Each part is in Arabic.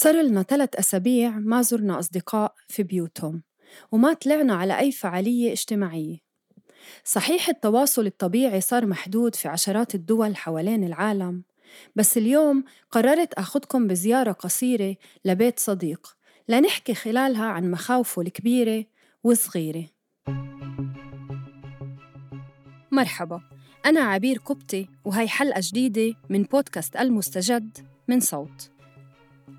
صار لنا ثلاث أسابيع ما زرنا أصدقاء في بيوتهم وما طلعنا على أي فعالية اجتماعية. صحيح التواصل الطبيعي صار محدود في عشرات الدول حوالين العالم بس اليوم قررت أخذكم بزيارة قصيرة لبيت صديق لنحكي خلالها عن مخاوفه الكبيرة والصغيرة. مرحبا أنا عبير قبطي وهي حلقة جديدة من بودكاست المستجد من صوت.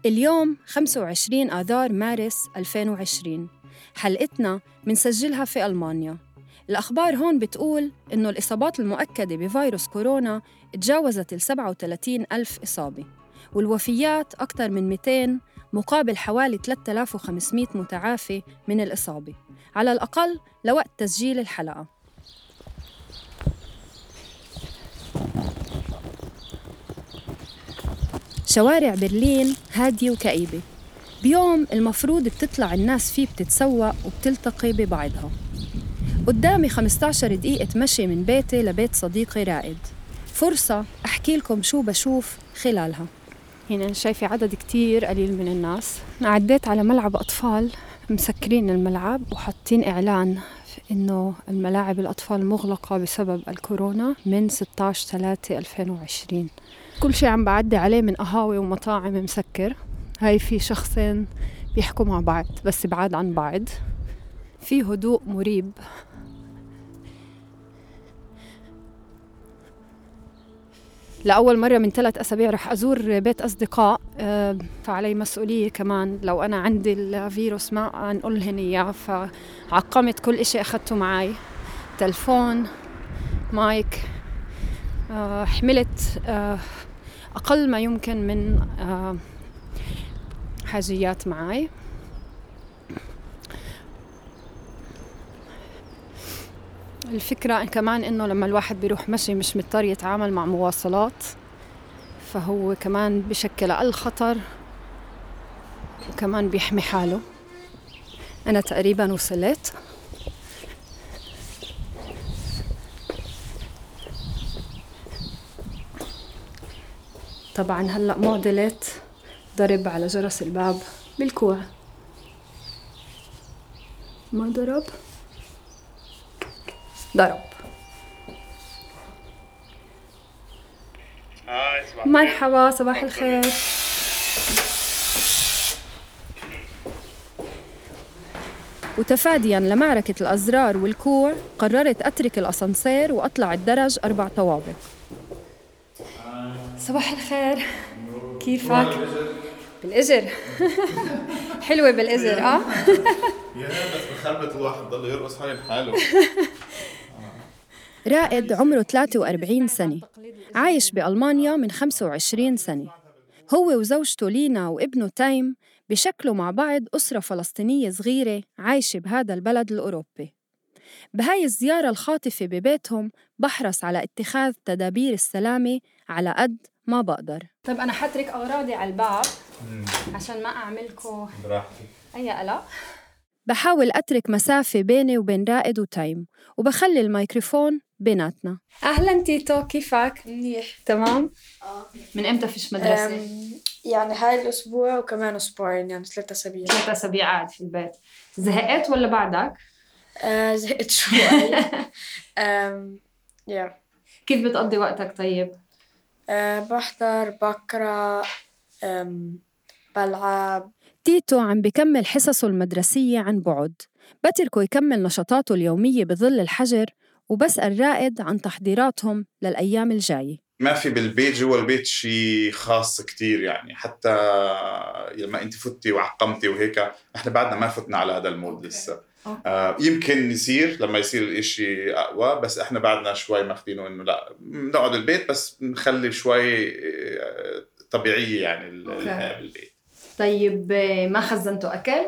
اليوم 25 آذار مارس 2020 حلقتنا منسجلها في ألمانيا. الأخبار هون بتقول إنه الإصابات المؤكدة بفيروس كورونا تجاوزت ال 37 ألف إصابة والوفيات أكثر من 200 مقابل حوالي 3500 متعافي من الإصابة. على الأقل لوقت تسجيل الحلقة. شوارع برلين هادية وكئيبة. بيوم المفروض بتطلع الناس فيه بتتسوق وبتلتقي ببعضها. قدامي 15 دقيقة مشي من بيتي لبيت صديقي رائد. فرصة أحكي لكم شو بشوف خلالها. هنا شايفة عدد كتير قليل من الناس. عديت على ملعب أطفال مسكرين الملعب وحاطين إعلان إنه الملاعب الأطفال مغلقة بسبب الكورونا من 16 3 2020 كل شيء عم بعدي عليه من قهاوي ومطاعم مسكر. هاي في شخصين بيحكوا مع بعض بس بعاد عن بعض. في هدوء مريب. لأول مرة من ثلاث أسابيع رح أزور بيت أصدقاء آه، فعلي مسؤولية كمان. لو أنا عندي الفيروس ما أنقلهن إياه فعقمت كل إشي أخذته معي تلفون مايك آه، حملت آه، أقل ما يمكن من حاجيات معي الفكرة كمان إنه لما الواحد بيروح مشي مش مضطر يتعامل مع مواصلات فهو كمان بشكل أقل خطر وكمان بيحمي حاله. أنا تقريبا وصلت. طبعا هلأ معضلة ضرب على جرس الباب بالكوع. ما ضرب؟ ضرب. مرحبا صباح الخير. وتفاديا لمعركة الأزرار والكوع قررت أترك الأسانسير وأطلع الدرج أربع طوابق. صباح الخير. كيفك؟ بالإجر. حلوة بالإجر آه. يا بس بخربط الواحد ضل يرقص حالي بحاله. رائد عمره 43 سنة. عايش بألمانيا من 25 سنة. هو وزوجته لينا وابنه تايم بشكلوا مع بعض أسرة فلسطينية صغيرة عايشة بهذا البلد الأوروبي. بهاي الزيارة الخاطفة ببيتهم بحرص على اتخاذ تدابير السلامة على قد ما بقدر. طيب أنا حترك أغراضي على الباب عشان ما أعملكم براحتك. أي قلق. بحاول أترك مسافة بيني وبين رائد وتايم وبخلي الميكروفون بيناتنا أهلا تيتو كيفك؟ منيح تمام؟ آه من إمتى فيش مدرسة؟ يعني هاي الأسبوع وكمان أسبوعين يعني ثلاثة أسابيع ثلاث أسابيع قاعد في البيت زهقت ولا بعدك؟ آه زهقت شوي أم يا كيف بتقضي وقتك طيب؟ آه بحضر بقرأ أم بلعب تيتو عم بكمل حصصه المدرسية عن بعد بتركه يكمل نشاطاته اليومية بظل الحجر وبسأل رائد عن تحضيراتهم للأيام الجاية. ما في بالبيت جوا البيت شيء خاص كتير يعني حتى لما أنت فتي وعقمتي وهيك إحنا بعدنا ما فتنا على هذا المود لسه. آه يمكن يصير لما يصير الإشي أقوى بس إحنا بعدنا شوي ماخذينه إنه لا بنقعد بالبيت بس نخلي شوي آه، طبيعية يعني الحياة بالبيت. طيب ما خزنتوا أكل؟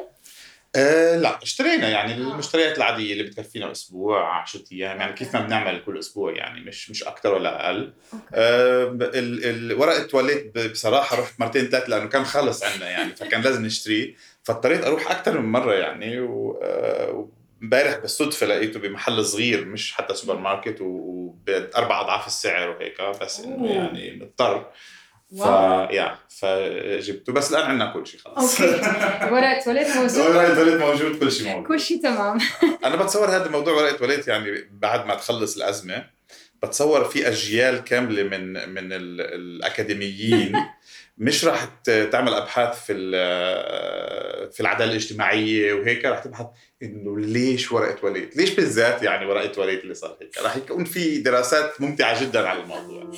أه لا اشترينا يعني المشتريات العادية اللي بتكفينا أسبوع 10 أيام يعني كيف ما بنعمل كل أسبوع يعني مش مش أكثر ولا أقل. أه ورق التواليت بصراحة رحت مرتين ثلاث لأنه كان خلص عندنا يعني فكان لازم نشتريه. فاضطريت أروح أكثر من مرة يعني و- آه، بالصدفة لقيته بمحل صغير مش حتى سوبر ماركت وبأربع أضعاف السعر وهيك بس إنه. يعني مضطر. ف يا فجبته. بس الآن عندنا كل شيء خلص okay. ورقه تواليت موجود. ورقه تواليت موجود كل شيء موجود. كل شيء تمام. أنا بتصور هذا الموضوع ورقه تواليت يعني بعد ما تخلص الأزمة بتصور في أجيال كاملة من من ال- الأكاديميين مش راح تعمل أبحاث في في العدالة الاجتماعية وهيك راح تبحث إنه ليش ورقه تواليت؟ ليش بالذات يعني ورقه تواليت اللي صار هيك؟ راح يكون في دراسات ممتعة جدا على الموضوع.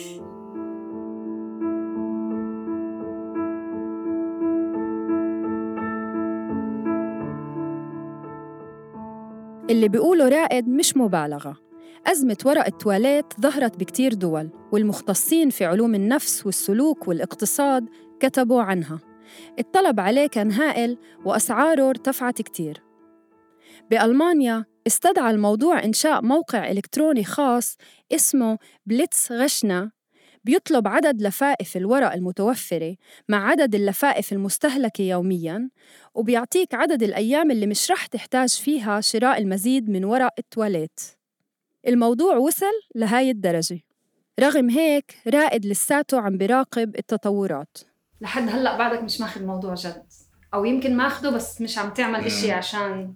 اللي بيقوله رائد مش مبالغة. أزمة ورق التواليت ظهرت بكتير دول والمختصين في علوم النفس والسلوك والاقتصاد كتبوا عنها. الطلب عليه كان هائل وأسعاره ارتفعت كتير. بألمانيا استدعى الموضوع إنشاء موقع إلكتروني خاص اسمه Blitzrechner بيطلب عدد لفائف الورق المتوفرة مع عدد اللفائف المستهلكة يومياً وبيعطيك عدد الأيام اللي مش رح تحتاج فيها شراء المزيد من ورق التواليت الموضوع وصل لهاي الدرجة رغم هيك رائد لساته عم بيراقب التطورات لحد هلأ بعدك مش ماخذ الموضوع جد أو يمكن ماخده بس مش عم تعمل. إشي عشان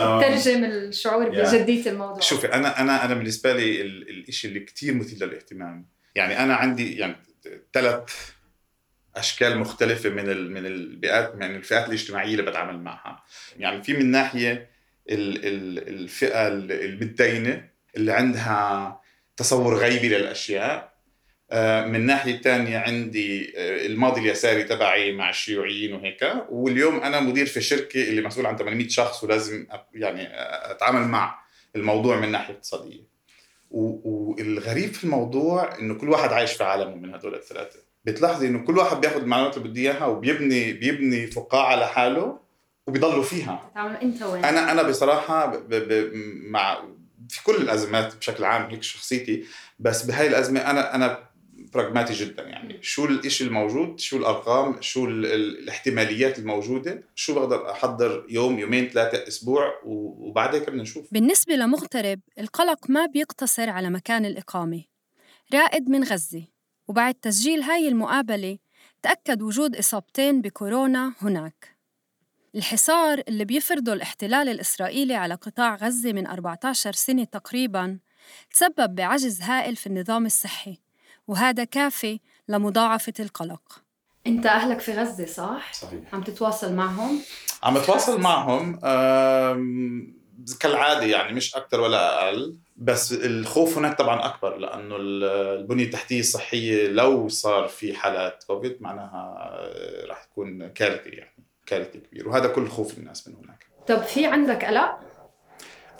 آه. تترجم الشعور يا. بجدية الموضوع شوفي أنا أنا أنا بالنسبة لي ال- الشيء اللي كثير مثير للاهتمام يعني أنا عندي يعني ثلاث أشكال مختلفة من ال- من البيئات من الفئات الاجتماعية اللي بتعامل معها. يعني في من ناحية ال- ال- الفئة ال- المتدينة اللي عندها تصور غيبي للأشياء. آه، من ناحية ثانية عندي آه، الماضي اليساري تبعي مع الشيوعيين وهيك. واليوم أنا مدير في شركة اللي مسؤول عن 800 شخص ولازم يعني أتعامل مع الموضوع من ناحية اقتصادية. و- والغريب في الموضوع إنه كل واحد عايش في عالمه من هدول الثلاثة بتلاحظي إنه كل واحد بياخذ المعلومات اللي بده إياها وبيبني بيبني فقاعة لحاله وبيضلوا فيها أنت وين؟ أنا أنا بصراحة ب ب مع في كل الأزمات بشكل عام هيك شخصيتي بس بهاي الأزمة أنا أنا براغماتي جدا يعني. شو الشيء الموجود؟ شو الأرقام؟ شو ال- ال- الاحتماليات الموجودة؟ شو بقدر أحضر يوم يومين ثلاثة أسبوع؟ وبعد هيك بدنا نشوف. بالنسبة لمغترب القلق ما بيقتصر على مكان الإقامة. رائد من غزة. وبعد تسجيل هاي المقابلة تأكد وجود إصابتين بكورونا هناك. الحصار اللي بيفرضه الاحتلال الإسرائيلي على قطاع غزة من 14 سنة تقريباً تسبب بعجز هائل في النظام الصحي. وهذا كافي لمضاعفة القلق أنت أهلك في غزة صح؟ صحيح عم تتواصل معهم؟ عم بتواصل معهم كالعادة يعني مش أكثر ولا أقل بس الخوف هناك طبعا أكبر لأنه ال- البنية التحتية الصحية لو صار في حالات كوفيد معناها آه، راح تكون كارثة يعني كارثة كبيرة وهذا كل خوف الناس من هناك طب في عندك قلق؟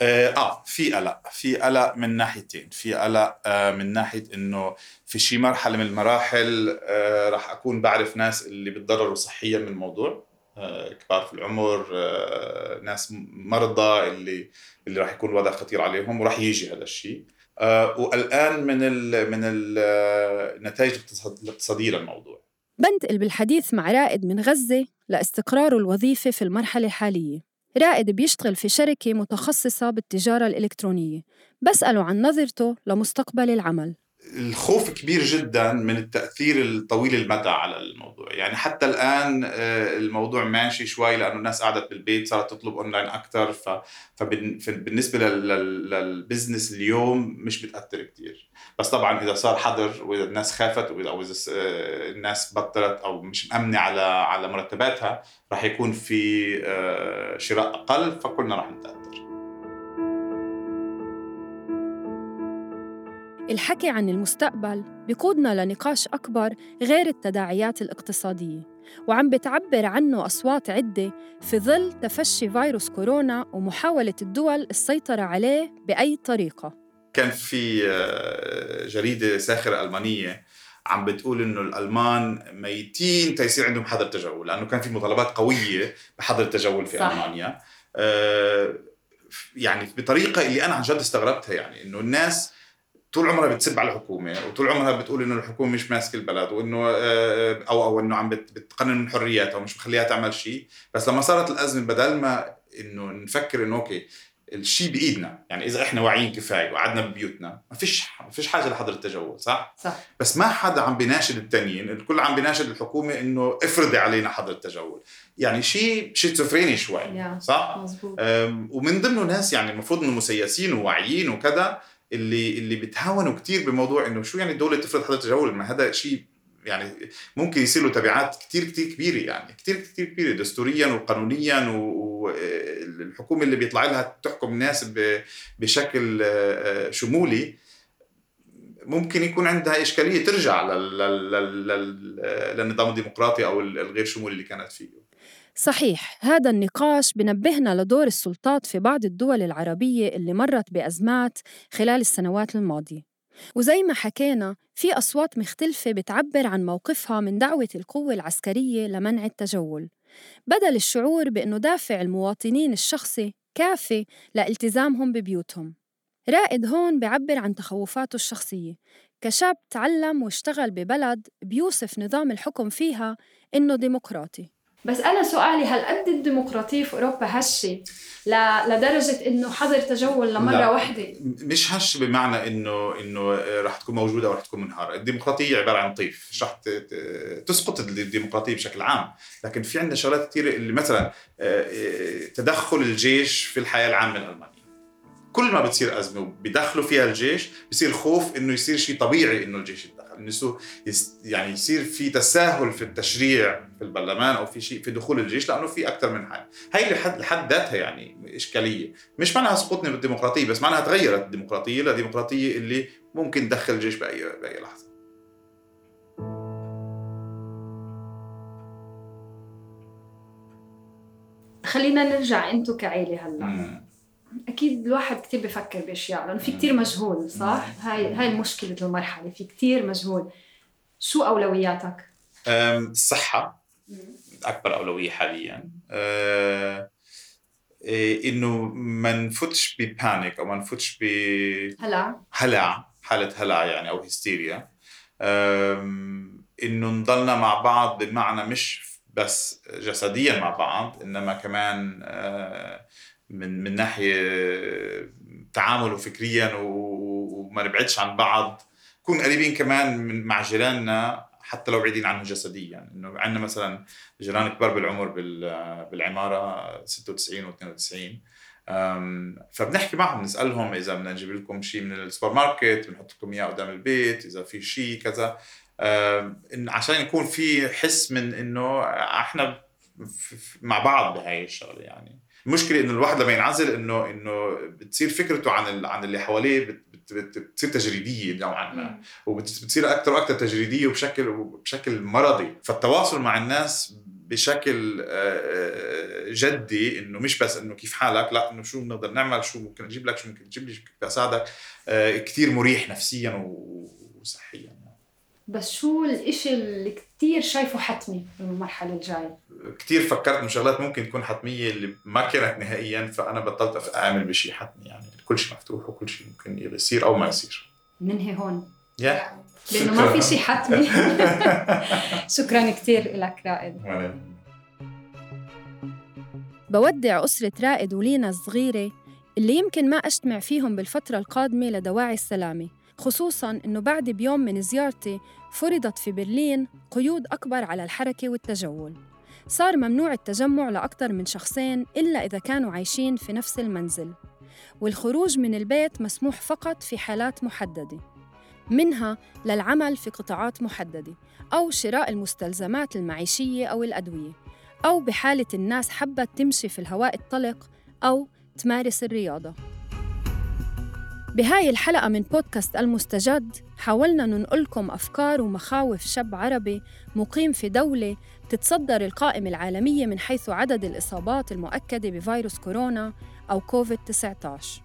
آه, آه في قلق في قلق من ناحيتين. في قلق آه من ناحية إنه في شي مرحلة من المراحل آه راح أكون بعرف ناس اللي بتضرروا صحيا من الموضوع. آه كبار في العمر آه ناس مرضى اللي اللي راح يكون الوضع خطير عليهم وراح يجي هذا الشيء آه وقلقان من ال من ال- آه، النتائج الاقتصاد- الاقتصادية للموضوع. بنتقل بالحديث مع رائد من غزة لاستقراره الوظيفي في المرحلة الحالية. رائد بيشتغل في شركة متخصصة بالتجارة الإلكترونية. بسأله عن نظرته لمستقبل العمل. الخوف كبير جدا من التأثير الطويل المدى على الموضوع. يعني حتى الآن آه، الموضوع ماشي شوي لأنه الناس قعدت بالبيت صارت تطلب اونلاين أكثر فبالنسبة لل business اليوم مش بتأثر كثير بس طبعا إذا صار حظر وإذا الناس خافت واذا أو إذا س- آه، الناس بطلت أو مش مأمنة على على مرتباتها راح يكون في آه، شراء أقل فكلنا راح نتأثر. الحكي عن المستقبل بيقودنا لنقاش أكبر غير التداعيات الاقتصادية وعم بتعبر عنه أصوات عدة في ظل تفشي فيروس كورونا ومحاولة الدول السيطرة عليه بأي طريقة كان في آه، جريدة ساخرة ألمانية عم بتقول إنه الألمان ميتين تيصير عندهم حظر تجول لأنه كان في مطالبات قوية بحظر التجول في صح. ألمانيا آه، يعني بطريقة اللي أنا عن جد استغربتها يعني إنه الناس طول عمرها بتسب على الحكومة وطول عمرها بتقول إنه الحكومة مش ماسكة البلد وإنه آه، أو أو إنه عم بت- بتقنن من حرياتها ومش مخليها تعمل شيء. بس لما صارت الأزمة بدل ما إنه نفكر إنه أوكي الشيء بإيدنا يعني إذا إحنا واعيين كفاية وقعدنا ببيوتنا ما فيش ما فيش حاجة لحظر التجول صح؟ صح. بس ما حدا عم بيناشد التانيين الكل عم بيناشد الحكومة إنه افرضي علينا حظر التجول. يعني شيء شيزوفريني شوي صح؟ مزبوط ومن ضمنه ناس يعني المفروض إنه مسيسين وواعيين وكذا اللي اللي بتهاونوا كثير بموضوع إنه شو يعني الدولة تفرض حظر التجول؟ ما هذا شيء يعني ممكن يصير له تبعات كثير كثير كبيرة يعني كثير كثير كبيرة دستوريا وقانونيا والحكومة اللي بيطلع لها تحكم الناس بشكل آه، شمولي ممكن يكون عندها إشكالية ترجع لل- لل- لل- لل- للنظام الديمقراطي أو الغير شمولي اللي كانت فيه. صحيح هذا النقاش بنبهنا لدور السلطات في بعض الدول العربية اللي مرت بأزمات خلال السنوات الماضية. وزي ما حكينا في أصوات مختلفة بتعبر عن موقفها من دعوة القوة العسكرية لمنع التجول. بدل الشعور بأنه دافع المواطنين الشخصي كافي لالتزامهم ببيوتهم. رائد هون بعبر عن تخوفاته الشخصية. كشاب تعلم واشتغل ببلد بيوصف نظام الحكم فيها إنه ديمقراطي. بس أنا سؤالي هل قد الديمقراطية في أوروبا هشة ل- لدرجة إنه حظر تجول لمرة لا. واحدة مش هش بمعنى إنه إنه رح تكون موجودة أو رح تكون منهارة، الديمقراطية عبارة عن طيف، مش رح تسقط الديمقراطية بشكل عام، لكن في عندنا شغلات كثيره اللي مثلا آه، آه، تدخل الجيش في الحياة العامة الالمانيه. كل ما بتصير أزمة وبيدخلوا فيها الجيش بصير خوف إنه يصير شيء طبيعي إنه الجيش انه يعني يصير في تساهل في التشريع في البرلمان أو في شيء في دخول الجيش لأنه في أكثر من حل، هي لحد لحد ذاتها يعني إشكالية، مش معناها سقوطنا بالديمقراطيه بس معناها تغيرت الديمقراطية لديمقراطيه اللي ممكن تدخل الجيش باي بأي لحظة. خلينا نرجع أنتو كعيلة هلأ. أكيد الواحد كتير بفكر بأشياء لأنه في كتير مجهول صح؟ هاي هاي مشكله المرحلة في كتير مجهول. شو أولوياتك؟ الصحه أكبر أولوية حاليا. أه، إيه، إنه ما نفوتش ببانيك أو ما نفوتش بهلع هلا حالة هلع يعني أو هستيريا إنه نضلنا مع بعض بمعنى مش بس جسديا مع بعض إنما كمان آه، من من ناحية تعامل وفكريا و- وما نبعدش عن بعض. نكون قريبين كمان من مع جيراننا حتى لو بعيدين عنهم جسديا. إنه عندنا مثلا جيران كبار بالعمر بال- بالعمارة 96 و92 أم، فبنحكي معهم نسألهم إذا بدنا نجيب لكم شيء من السوبر ماركت بنحط لكم إياه قدام البيت إذا في شيء كذا. عشان يكون في حس من إنه إحنا مع بعض بهاي الشغلة يعني. المشكلة إنه الواحد لما ينعزل انه إنه بتصير فكرته عن عن اللي حواليه بت- بت- بت- بتصير تجريدية نوعا ما. وبتصير أكثر وأكثر تجريدية وبشكل بشكل مرضي. فالتواصل مع الناس بشكل آه، جدي إنه مش بس إنه كيف حالك لا إنه شو بنقدر نعمل شو ممكن أجيب لك شو ممكن تجيب لي شو ممكن أساعدك آه، كثير مريح نفسيا وصحيا. بس شو الإشي اللي كتير شايفه حتمي بالمرحله الجاية؟ كثير فكرت انه شغلات ممكن تكون حتمية اللي ما كانت نهائيا فأنا بطلت أعمل بشيء حتمي يعني كل شيء مفتوح وكل شيء ممكن يصير أو ما يصير. ننهي هون؟ يا. لأنه ما في شيء حتمي. شكرا كثير لك رائد. بودع أسرة رائد ولينا الصغيرة اللي يمكن ما أجتمع فيهم بالفترة القادمة لدواعي السلامة. خصوصاً إنه بعد بيوم من زيارتي فرضت في برلين قيود أكبر على الحركة والتجول. صار ممنوع التجمع لأكثر من شخصين إلا إذا كانوا عايشين في نفس المنزل. والخروج من البيت مسموح فقط في حالات محددة. منها للعمل في قطاعات محددة أو شراء المستلزمات المعيشية أو الأدوية أو بحالة الناس حبت تمشي في الهواء الطلق أو تمارس الرياضة. بهاي الحلقة من بودكاست المستجد حاولنا ننقلكم أفكار ومخاوف شاب عربي مقيم في دولة تتصدر القائمة العالمية من حيث عدد الإصابات المؤكدة بفيروس كورونا أو كوفيد-19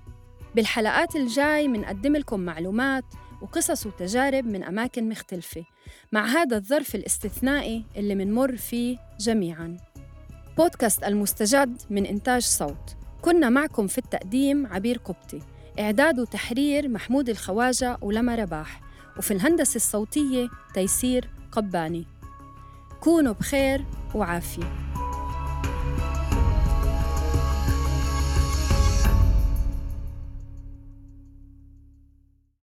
بالحلقات الجاي منقدم لكم معلومات وقصص وتجارب من أماكن مختلفة. مع هذا الظرف الاستثنائي اللي منمر فيه جميعاً. بودكاست المستجد من إنتاج صوت. كنا معكم في التقديم عبير قبطي. إعداد وتحرير محمود الخواجة ولما رباح. وفي الهندسة الصوتية تيسير قباني. كونوا بخير وعافية.